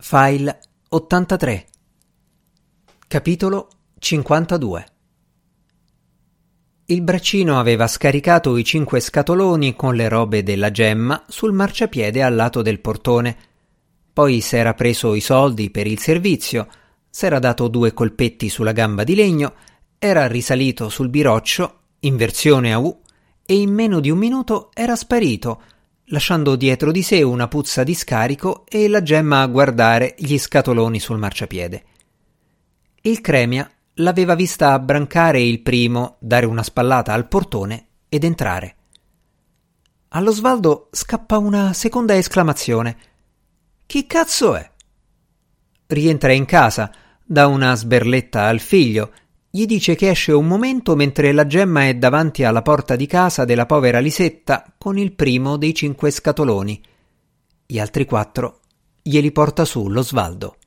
File 83 Capitolo 52 Il braccino aveva scaricato i cinque scatoloni con le robe della gemma sul marciapiede al lato del portone. Poi s'era preso i soldi per il servizio, s'era dato due colpetti sulla gamba di legno, era risalito sul biroccio, in versione a U, e in meno di un minuto era sparito – lasciando dietro di sé una puzza di scarico e la gemma a guardare gli scatoloni sul marciapiede. Il Cremia l'aveva vista abbrancare il primo, dare una spallata al portone ed entrare. Allo Svaldo scappa una seconda esclamazione. Chi cazzo è? Rientra in casa, dà una sberletta al figlio gli dice che esce un momento mentre la gemma è davanti alla porta di casa della povera Lisetta con il primo dei cinque scatoloni. Gli altri quattro glieli porta su lo Svaldo.